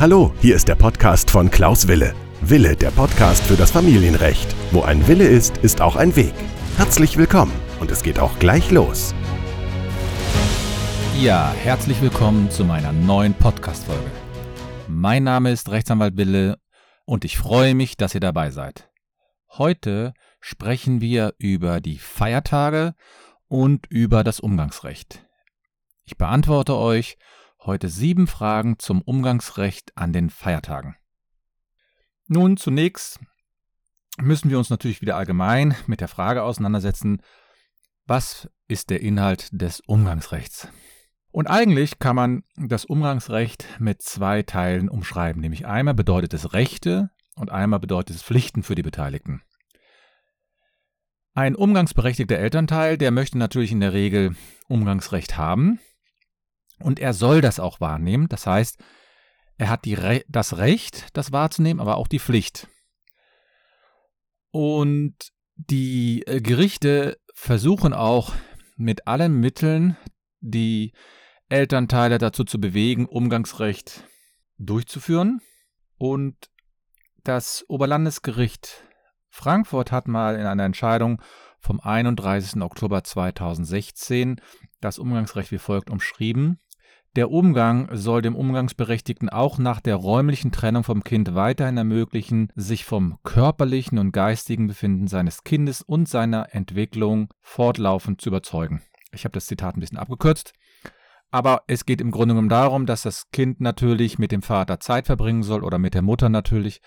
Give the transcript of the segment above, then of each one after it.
Hallo, hier ist der Podcast von Klaus Wille. Wille, der Podcast für das Familienrecht. Wo ein Wille ist, ist auch ein Weg. Herzlich willkommen und es geht auch gleich los. Ja, herzlich willkommen zu meiner neuen Podcast-Folge. Mein Name ist Rechtsanwalt Wille und ich freue mich, dass ihr dabei seid. Heute sprechen wir über die Feiertage und über das Umgangsrecht. Ich beantworte euch heute sieben Fragen zum Umgangsrecht an den Feiertagen. Nun, zunächst müssen wir uns natürlich wieder allgemein mit der Frage auseinandersetzen, was ist der Inhalt des Umgangsrechts? Und eigentlich kann man das Umgangsrecht mit zwei Teilen umschreiben, nämlich einmal bedeutet es Rechte und einmal bedeutet es Pflichten für die Beteiligten. Ein umgangsberechtigter Elternteil, der möchte natürlich in der Regel Umgangsrecht haben, und er soll das auch wahrnehmen. Das heißt, er hat Re das Recht, das wahrzunehmen, aber auch die Pflicht. Und die äh, Gerichte versuchen auch mit allen Mitteln die Elternteile dazu zu bewegen, Umgangsrecht durchzuführen. Und das Oberlandesgericht Frankfurt hat mal in einer Entscheidung vom 31. Oktober 2016 das Umgangsrecht wie folgt umschrieben. Der Umgang soll dem Umgangsberechtigten auch nach der räumlichen Trennung vom Kind weiterhin ermöglichen, sich vom körperlichen und geistigen Befinden seines Kindes und seiner Entwicklung fortlaufend zu überzeugen. Ich habe das Zitat ein bisschen abgekürzt. Aber es geht im Grunde genommen darum, dass das Kind natürlich mit dem Vater Zeit verbringen soll oder mit der Mutter natürlich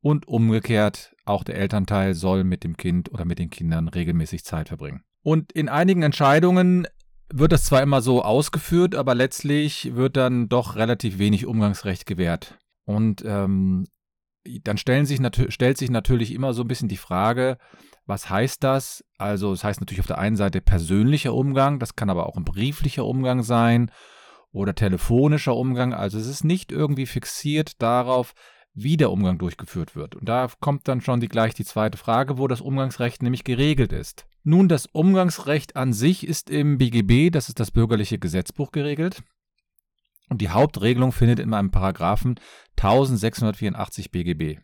und umgekehrt auch der Elternteil soll mit dem Kind oder mit den Kindern regelmäßig Zeit verbringen. Und in einigen Entscheidungen wird das zwar immer so ausgeführt, aber letztlich wird dann doch relativ wenig Umgangsrecht gewährt. Und ähm, dann sich stellt sich natürlich immer so ein bisschen die Frage, was heißt das? Also es das heißt natürlich auf der einen Seite persönlicher Umgang, das kann aber auch ein brieflicher Umgang sein oder telefonischer Umgang. Also es ist nicht irgendwie fixiert darauf, wie der Umgang durchgeführt wird. Und da kommt dann schon die, gleich die zweite Frage, wo das Umgangsrecht nämlich geregelt ist. Nun, das Umgangsrecht an sich ist im BGB, das ist das bürgerliche Gesetzbuch, geregelt. Und die Hauptregelung findet in einem Paragraphen 1684 BGB.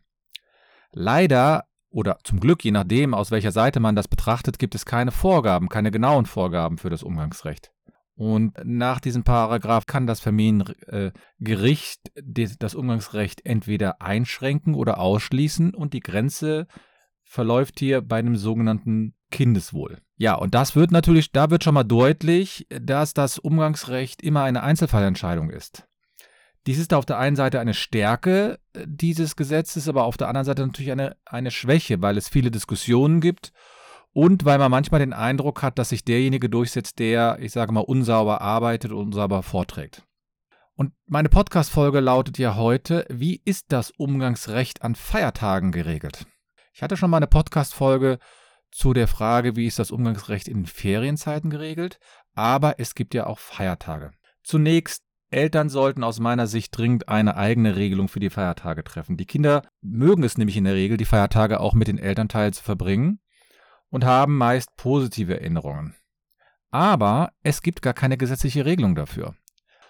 Leider oder zum Glück, je nachdem, aus welcher Seite man das betrachtet, gibt es keine Vorgaben, keine genauen Vorgaben für das Umgangsrecht. Und nach diesem Paragraph kann das Familiengericht das Umgangsrecht entweder einschränken oder ausschließen und die Grenze verläuft hier bei einem sogenannten Kindeswohl. Ja, und das wird natürlich, da wird schon mal deutlich, dass das Umgangsrecht immer eine Einzelfallentscheidung ist. Dies ist auf der einen Seite eine Stärke äh, dieses Gesetzes, aber auf der anderen Seite natürlich eine, eine Schwäche, weil es viele Diskussionen gibt und weil man manchmal den Eindruck hat, dass sich derjenige durchsetzt, der, ich sage mal, unsauber arbeitet und unsauber vorträgt. Und meine Podcast-Folge lautet ja heute, wie ist das Umgangsrecht an Feiertagen geregelt? Ich hatte schon mal eine Podcast-Folge zu der Frage, wie ist das Umgangsrecht in Ferienzeiten geregelt, aber es gibt ja auch Feiertage. Zunächst, Eltern sollten aus meiner Sicht dringend eine eigene Regelung für die Feiertage treffen. Die Kinder mögen es nämlich in der Regel, die Feiertage auch mit den Elternteilen zu verbringen und haben meist positive Erinnerungen. Aber es gibt gar keine gesetzliche Regelung dafür.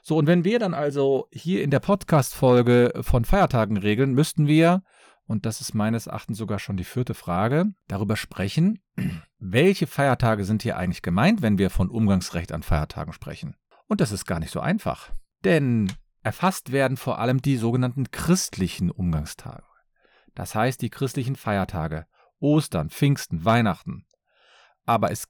So, und wenn wir dann also hier in der Podcast-Folge von Feiertagen regeln, müssten wir und das ist meines Erachtens sogar schon die vierte Frage, darüber sprechen, welche Feiertage sind hier eigentlich gemeint, wenn wir von Umgangsrecht an Feiertagen sprechen. Und das ist gar nicht so einfach. Denn erfasst werden vor allem die sogenannten christlichen Umgangstage. Das heißt die christlichen Feiertage, Ostern, Pfingsten, Weihnachten. Aber es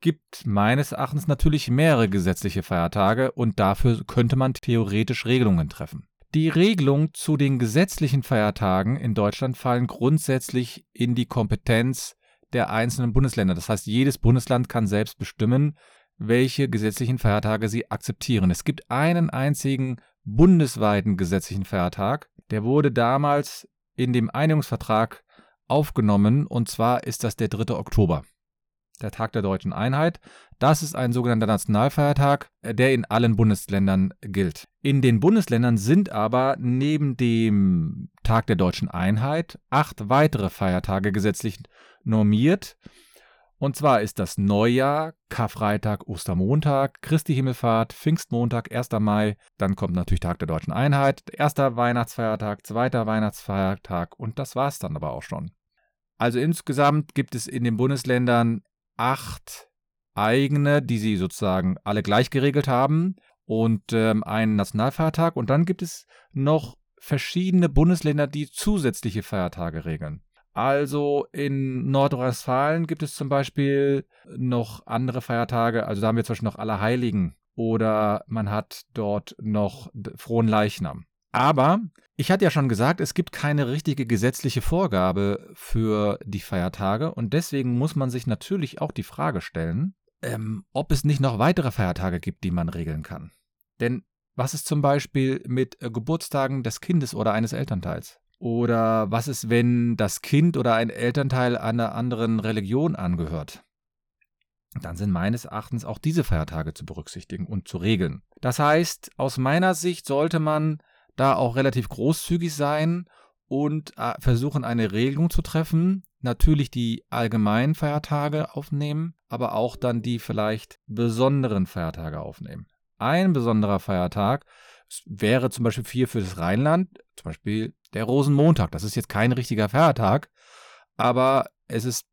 gibt meines Erachtens natürlich mehrere gesetzliche Feiertage und dafür könnte man theoretisch Regelungen treffen. Die Regelungen zu den gesetzlichen Feiertagen in Deutschland fallen grundsätzlich in die Kompetenz der einzelnen Bundesländer. Das heißt, jedes Bundesland kann selbst bestimmen, welche gesetzlichen Feiertage sie akzeptieren. Es gibt einen einzigen bundesweiten gesetzlichen Feiertag, der wurde damals in dem Einigungsvertrag aufgenommen, und zwar ist das der 3. Oktober der Tag der deutschen Einheit. Das ist ein sogenannter Nationalfeiertag, der in allen Bundesländern gilt. In den Bundesländern sind aber neben dem Tag der deutschen Einheit acht weitere Feiertage gesetzlich normiert. Und zwar ist das Neujahr, Karfreitag, Ostermontag, Christi Himmelfahrt, Pfingstmontag, 1. Mai, dann kommt natürlich Tag der Deutschen Einheit, erster Weihnachtsfeiertag, zweiter Weihnachtsfeiertag und das war's dann aber auch schon. Also insgesamt gibt es in den Bundesländern acht eigene, die sie sozusagen alle gleich geregelt haben und ähm, einen Nationalfeiertag und dann gibt es noch verschiedene Bundesländer, die zusätzliche Feiertage regeln. Also in Nordrhein-Westfalen gibt es zum Beispiel noch andere Feiertage. Also da haben wir zum Beispiel noch Allerheiligen oder man hat dort noch Frohen Leichnam. Aber ich hatte ja schon gesagt, es gibt keine richtige gesetzliche Vorgabe für die Feiertage und deswegen muss man sich natürlich auch die Frage stellen, ähm, ob es nicht noch weitere Feiertage gibt, die man regeln kann. Denn was ist zum Beispiel mit äh, Geburtstagen des Kindes oder eines Elternteils? Oder was ist, wenn das Kind oder ein Elternteil einer anderen Religion angehört? Dann sind meines Erachtens auch diese Feiertage zu berücksichtigen und zu regeln. Das heißt, aus meiner Sicht sollte man da auch relativ großzügig sein und äh, versuchen, eine Regelung zu treffen. Natürlich die allgemeinen Feiertage aufnehmen, aber auch dann die vielleicht besonderen Feiertage aufnehmen. Ein besonderer Feiertag wäre zum Beispiel hier für das Rheinland, zum Beispiel der Rosenmontag. Das ist jetzt kein richtiger Feiertag, aber es ist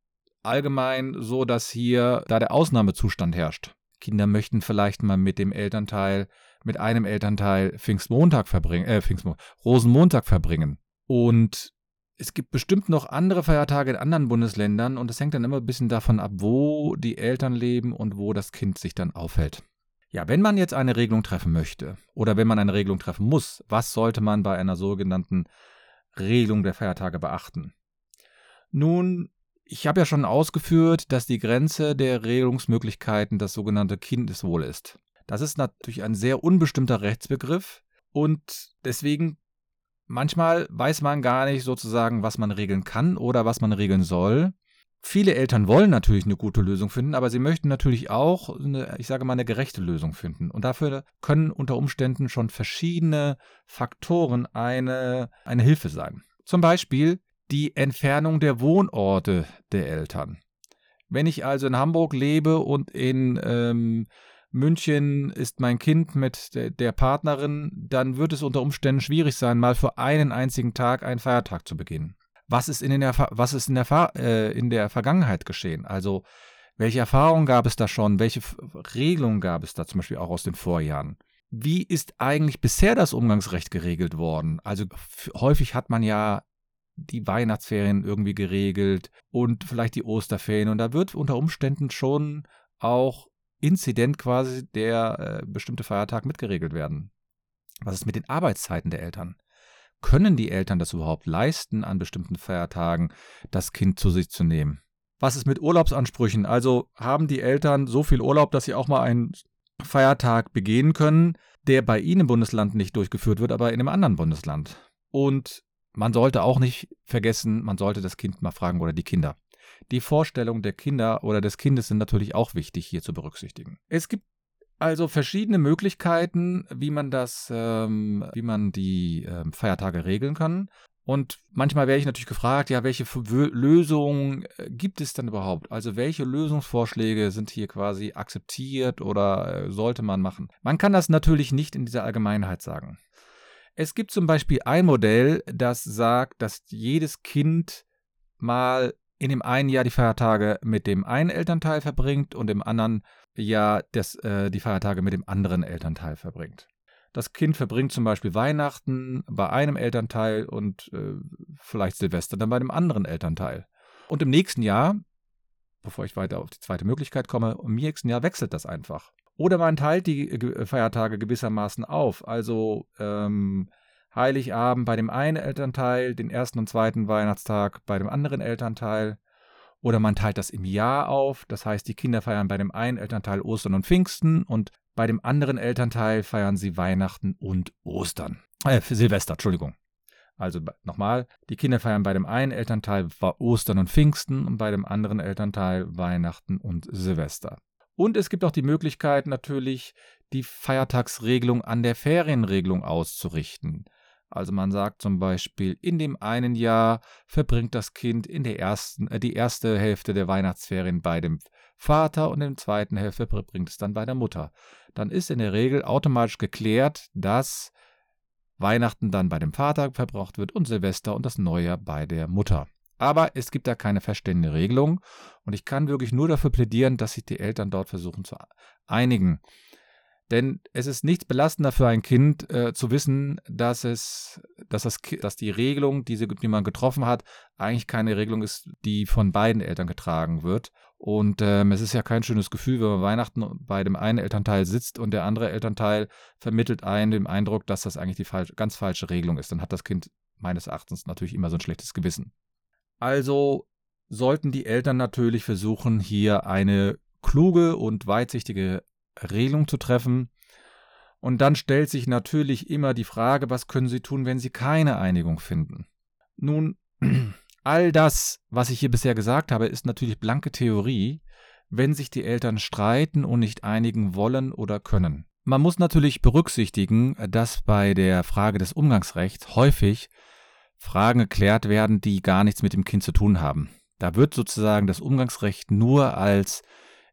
allgemein so, dass hier da der Ausnahmezustand herrscht. Kinder möchten vielleicht mal mit dem Elternteil, mit einem Elternteil Pfingstmontag verbringen, äh, Pfingstmontag, Rosenmontag verbringen. Und es gibt bestimmt noch andere Feiertage in anderen Bundesländern und es hängt dann immer ein bisschen davon ab, wo die Eltern leben und wo das Kind sich dann aufhält. Ja, wenn man jetzt eine Regelung treffen möchte oder wenn man eine Regelung treffen muss, was sollte man bei einer sogenannten Regelung der Feiertage beachten? Nun, ich habe ja schon ausgeführt, dass die Grenze der Regelungsmöglichkeiten das sogenannte Kindeswohl ist. Das ist natürlich ein sehr unbestimmter Rechtsbegriff und deswegen manchmal weiß man gar nicht sozusagen, was man regeln kann oder was man regeln soll. Viele Eltern wollen natürlich eine gute Lösung finden, aber sie möchten natürlich auch, eine, ich sage mal, eine gerechte Lösung finden. Und dafür können unter Umständen schon verschiedene Faktoren eine, eine Hilfe sein. Zum Beispiel die Entfernung der Wohnorte der Eltern. Wenn ich also in Hamburg lebe und in ähm, München ist mein Kind mit der, der Partnerin, dann wird es unter Umständen schwierig sein, mal für einen einzigen Tag einen Feiertag zu beginnen was ist in der, was ist in der, äh, in der Vergangenheit geschehen? Also, welche Erfahrungen gab es da schon? Welche Regelungen gab es da zum Beispiel auch aus den Vorjahren? Wie ist eigentlich bisher das Umgangsrecht geregelt worden? Also häufig hat man ja die Weihnachtsferien irgendwie geregelt und vielleicht die Osterferien und da wird unter Umständen schon auch Inzident quasi der äh, bestimmte Feiertag mitgeregelt werden. Was ist mit den Arbeitszeiten der Eltern? Können die Eltern das überhaupt leisten, an bestimmten Feiertagen das Kind zu sich zu nehmen? Was ist mit Urlaubsansprüchen? Also haben die Eltern so viel Urlaub, dass sie auch mal einen Feiertag begehen können, der bei ihnen im Bundesland nicht durchgeführt wird, aber in einem anderen Bundesland? Und man sollte auch nicht vergessen, man sollte das Kind mal fragen oder die Kinder. Die Vorstellung der Kinder oder des Kindes sind natürlich auch wichtig hier zu berücksichtigen. Es gibt also verschiedene Möglichkeiten, wie man das, ähm, wie man die ähm, Feiertage regeln kann. Und manchmal werde ich natürlich gefragt, ja, welche Lösungen äh, gibt es denn überhaupt? Also welche Lösungsvorschläge sind hier quasi akzeptiert oder äh, sollte man machen? Man kann das natürlich nicht in dieser Allgemeinheit sagen. Es gibt zum Beispiel ein Modell, das sagt, dass jedes Kind mal in dem einen Jahr die Feiertage mit dem einen Elternteil verbringt und im anderen Jahr das, äh, die Feiertage mit dem anderen Elternteil verbringt. Das Kind verbringt zum Beispiel Weihnachten bei einem Elternteil und äh, vielleicht Silvester dann bei dem anderen Elternteil. Und im nächsten Jahr, bevor ich weiter auf die zweite Möglichkeit komme, im nächsten Jahr wechselt das einfach. Oder man teilt die Feiertage gewissermaßen auf. Also ähm, Heiligabend bei dem einen Elternteil, den ersten und zweiten Weihnachtstag bei dem anderen Elternteil. Oder man teilt das im Jahr auf. Das heißt, die Kinder feiern bei dem einen Elternteil Ostern und Pfingsten und bei dem anderen Elternteil feiern sie Weihnachten und Ostern. Äh, Silvester, Entschuldigung. Also nochmal, die Kinder feiern bei dem einen Elternteil Ostern und Pfingsten und bei dem anderen Elternteil Weihnachten und Silvester. Und es gibt auch die Möglichkeit natürlich, die Feiertagsregelung an der Ferienregelung auszurichten. Also man sagt zum Beispiel, in dem einen Jahr verbringt das Kind in der ersten, äh, die erste Hälfte der Weihnachtsferien bei dem Vater und in der zweiten Hälfte verbringt es dann bei der Mutter. Dann ist in der Regel automatisch geklärt, dass Weihnachten dann bei dem Vater verbraucht wird und Silvester und das Neujahr bei der Mutter. Aber es gibt da keine verständige Regelung und ich kann wirklich nur dafür plädieren, dass sich die Eltern dort versuchen zu einigen. Denn es ist nichts belastender für ein Kind äh, zu wissen, dass es, dass das, dass die Regelung, die, sie, die man getroffen hat, eigentlich keine Regelung ist, die von beiden Eltern getragen wird. Und ähm, es ist ja kein schönes Gefühl, wenn man Weihnachten bei dem einen Elternteil sitzt und der andere Elternteil vermittelt einen den Eindruck, dass das eigentlich die falsch, ganz falsche Regelung ist. Dann hat das Kind meines Erachtens natürlich immer so ein schlechtes Gewissen. Also sollten die Eltern natürlich versuchen, hier eine kluge und weitsichtige Regelung zu treffen. Und dann stellt sich natürlich immer die Frage, was können sie tun, wenn sie keine Einigung finden? Nun, all das, was ich hier bisher gesagt habe, ist natürlich blanke Theorie, wenn sich die Eltern streiten und nicht einigen wollen oder können. Man muss natürlich berücksichtigen, dass bei der Frage des Umgangsrechts häufig Fragen geklärt werden, die gar nichts mit dem Kind zu tun haben. Da wird sozusagen das Umgangsrecht nur als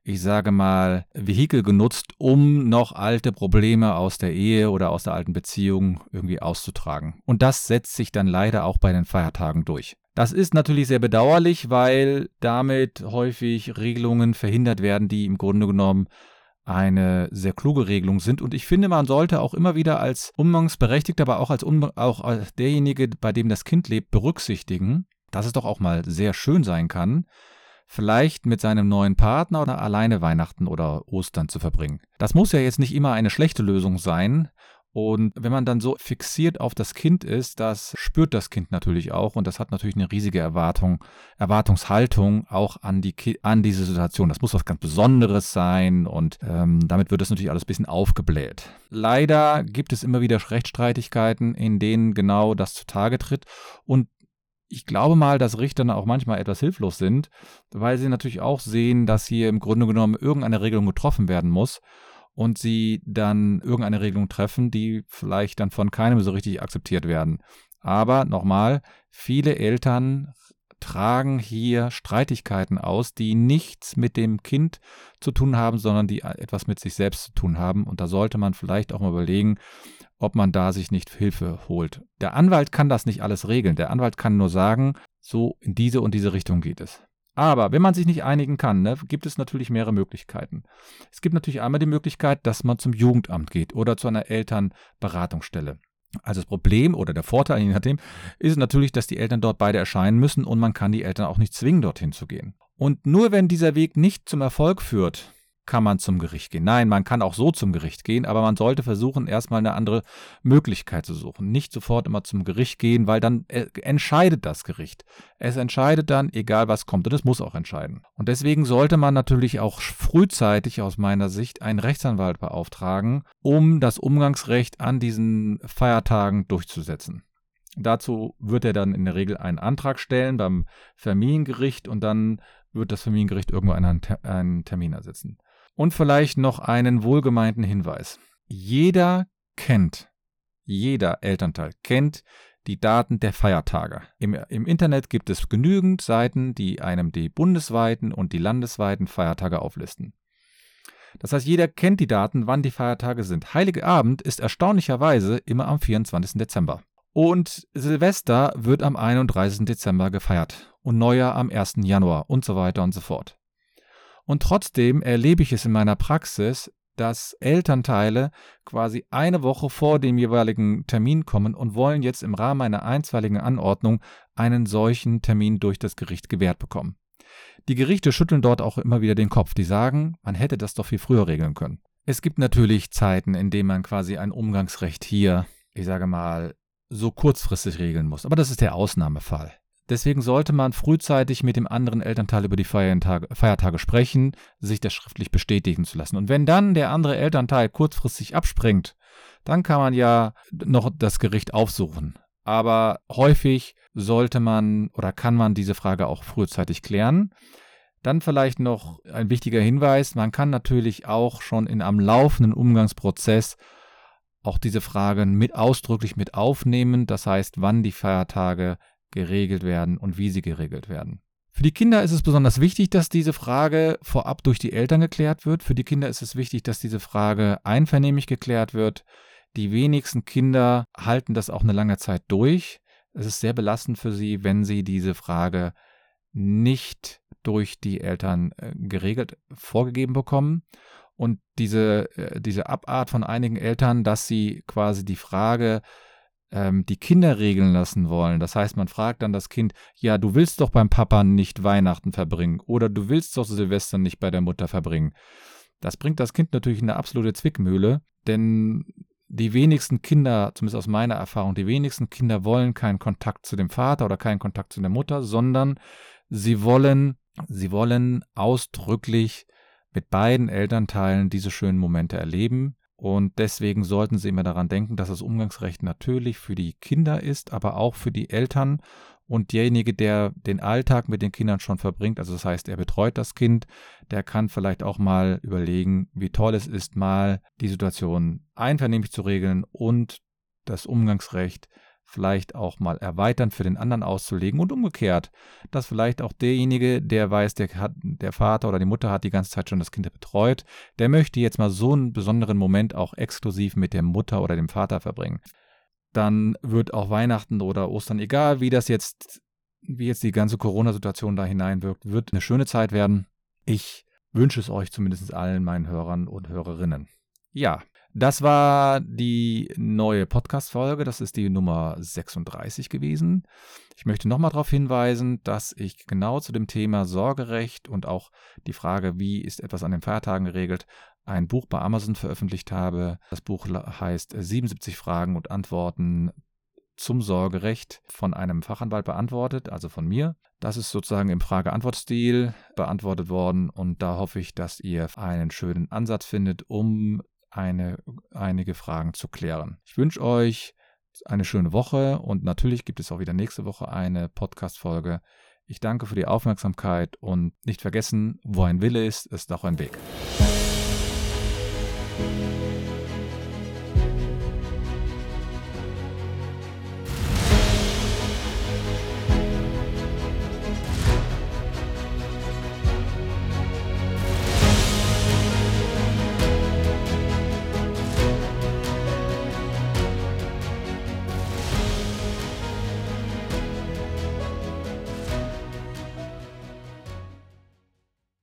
ich sage mal, Vehikel genutzt, um noch alte Probleme aus der Ehe oder aus der alten Beziehung irgendwie auszutragen. Und das setzt sich dann leider auch bei den Feiertagen durch. Das ist natürlich sehr bedauerlich, weil damit häufig Regelungen verhindert werden, die im Grunde genommen eine sehr kluge Regelung sind. Und ich finde, man sollte auch immer wieder als Umgangsberechtigter, aber auch als, auch als derjenige, bei dem das Kind lebt, berücksichtigen, dass es doch auch mal sehr schön sein kann, vielleicht mit seinem neuen Partner oder alleine Weihnachten oder Ostern zu verbringen. Das muss ja jetzt nicht immer eine schlechte Lösung sein. Und wenn man dann so fixiert auf das Kind ist, das spürt das Kind natürlich auch und das hat natürlich eine riesige Erwartung, Erwartungshaltung auch an, die, an diese Situation. Das muss was ganz Besonderes sein und ähm, damit wird das natürlich alles ein bisschen aufgebläht. Leider gibt es immer wieder Rechtsstreitigkeiten, in denen genau das zutage tritt und ich glaube mal, dass Richter auch manchmal etwas hilflos sind, weil sie natürlich auch sehen, dass hier im Grunde genommen irgendeine Regelung getroffen werden muss und sie dann irgendeine Regelung treffen, die vielleicht dann von keinem so richtig akzeptiert werden. Aber nochmal, viele Eltern tragen hier Streitigkeiten aus, die nichts mit dem Kind zu tun haben, sondern die etwas mit sich selbst zu tun haben. Und da sollte man vielleicht auch mal überlegen, ob man da sich nicht Hilfe holt. Der Anwalt kann das nicht alles regeln. Der Anwalt kann nur sagen, so in diese und diese Richtung geht es. Aber wenn man sich nicht einigen kann, ne, gibt es natürlich mehrere Möglichkeiten. Es gibt natürlich einmal die Möglichkeit, dass man zum Jugendamt geht oder zu einer Elternberatungsstelle. Also das Problem oder der Vorteil, je nachdem, ist natürlich, dass die Eltern dort beide erscheinen müssen und man kann die Eltern auch nicht zwingen, dorthin zu gehen. Und nur wenn dieser Weg nicht zum Erfolg führt, kann man zum Gericht gehen. Nein, man kann auch so zum Gericht gehen, aber man sollte versuchen, erstmal eine andere Möglichkeit zu suchen. Nicht sofort immer zum Gericht gehen, weil dann äh, entscheidet das Gericht. Es entscheidet dann, egal was kommt, und es muss auch entscheiden. Und deswegen sollte man natürlich auch frühzeitig aus meiner Sicht einen Rechtsanwalt beauftragen, um das Umgangsrecht an diesen Feiertagen durchzusetzen. Dazu wird er dann in der Regel einen Antrag stellen beim Familiengericht und dann wird das Familiengericht irgendwo einen, einen Termin ersetzen. Und vielleicht noch einen wohlgemeinten Hinweis. Jeder kennt, jeder Elternteil kennt die Daten der Feiertage. Im, Im, Internet gibt es genügend Seiten, die einem die bundesweiten und die landesweiten Feiertage auflisten. Das heißt, jeder kennt die Daten, wann die Feiertage sind. Heilige Abend ist erstaunlicherweise immer am 24. Dezember. Und Silvester wird am 31. Dezember gefeiert und Neujahr am 1. Januar und so weiter und so fort. Und trotzdem erlebe ich es in meiner Praxis, dass Elternteile quasi eine Woche vor dem jeweiligen Termin kommen und wollen jetzt im Rahmen einer einstweiligen Anordnung einen solchen Termin durch das Gericht gewährt bekommen. Die Gerichte schütteln dort auch immer wieder den Kopf. Die sagen, man hätte das doch viel früher regeln können. Es gibt natürlich Zeiten, in denen man quasi ein Umgangsrecht hier, ich sage mal, so kurzfristig regeln muss. Aber das ist der Ausnahmefall. Deswegen sollte man frühzeitig mit dem anderen Elternteil über die Feiertage, Feiertage, sprechen, sich das schriftlich bestätigen zu lassen. Und wenn dann der andere Elternteil kurzfristig abspringt, dann kann man ja noch das Gericht aufsuchen. Aber häufig sollte man oder kann man diese Frage auch frühzeitig klären. Dann vielleicht noch ein wichtiger Hinweis, man kann natürlich auch schon in einem laufenden Umgangsprozess auch diese Fragen mit ausdrücklich mit aufnehmen, das heißt, wann die Feiertage geregelt werden und wie sie geregelt werden. Für die Kinder ist es besonders wichtig, dass diese Frage vorab durch die Eltern geklärt wird. Für die Kinder ist es wichtig, dass diese Frage einvernehmlich geklärt wird. Die wenigsten Kinder halten das auch eine lange Zeit durch. Es ist sehr belastend für sie, wenn sie diese Frage nicht durch die Eltern äh, geregelt vorgegeben bekommen. Und diese, äh, diese Abart von einigen Eltern, dass sie quasi die Frage ähm, die Kinder regeln lassen wollen. Das heißt, man fragt dann das Kind, ja, du willst doch beim Papa nicht Weihnachten verbringen oder du willst doch Silvester nicht bei der Mutter verbringen. Das bringt das Kind natürlich in eine absolute Zwickmühle, denn die wenigsten Kinder, zumindest aus meiner Erfahrung, die wenigsten Kinder wollen keinen Kontakt zu dem Vater oder keinen Kontakt zu der Mutter, sondern sie wollen, sie wollen ausdrücklich mit beiden Elternteilen diese schönen Momente erleben. Und deswegen sollten Sie immer daran denken, dass das Umgangsrecht natürlich für die Kinder ist, aber auch für die Eltern. Und derjenige, der den Alltag mit den Kindern schon verbringt, also das heißt, er betreut das Kind, der kann vielleicht auch mal überlegen, wie toll es ist, mal die Situation einvernehmlich zu regeln und das Umgangsrecht vielleicht auch mal erweitern für den anderen auszulegen und umgekehrt, dass vielleicht auch derjenige, der weiß, der, hat, der Vater oder die Mutter hat die ganze Zeit schon das Kind betreut, der möchte jetzt mal so einen besonderen Moment auch exklusiv mit der Mutter oder dem Vater verbringen dann wird auch Weihnachten oder Ostern, egal wie das jetzt, wie jetzt die ganze Corona-Situation da hineinwirkt, wird eine schöne Zeit werden. Ich wünsche es euch zumindest allen meinen Hörern und Hörerinnen. Ja, das war die neue Podcast-Folge. Das ist die Nummer 36 gewesen. Ich möchte nochmal darauf hinweisen, dass ich genau zu dem Thema Sorgerecht und auch die Frage, wie ist etwas an den Feiertagen geregelt, ein Buch bei Amazon veröffentlicht habe. Das Buch heißt 77 Fragen und Antworten zum Sorgerecht von einem Fachanwalt beantwortet, also von mir. Das ist sozusagen im Frage-Antwort-Stil beantwortet worden und da hoffe ich, dass ihr einen schönen Ansatz findet, um eine, einige Fragen zu klären. Ich wünsche euch eine schöne Woche und natürlich gibt es auch wieder nächste Woche eine Podcast-Folge. Ich danke für die Aufmerksamkeit und nicht vergessen, wo ein Wille ist, ist auch ein Weg.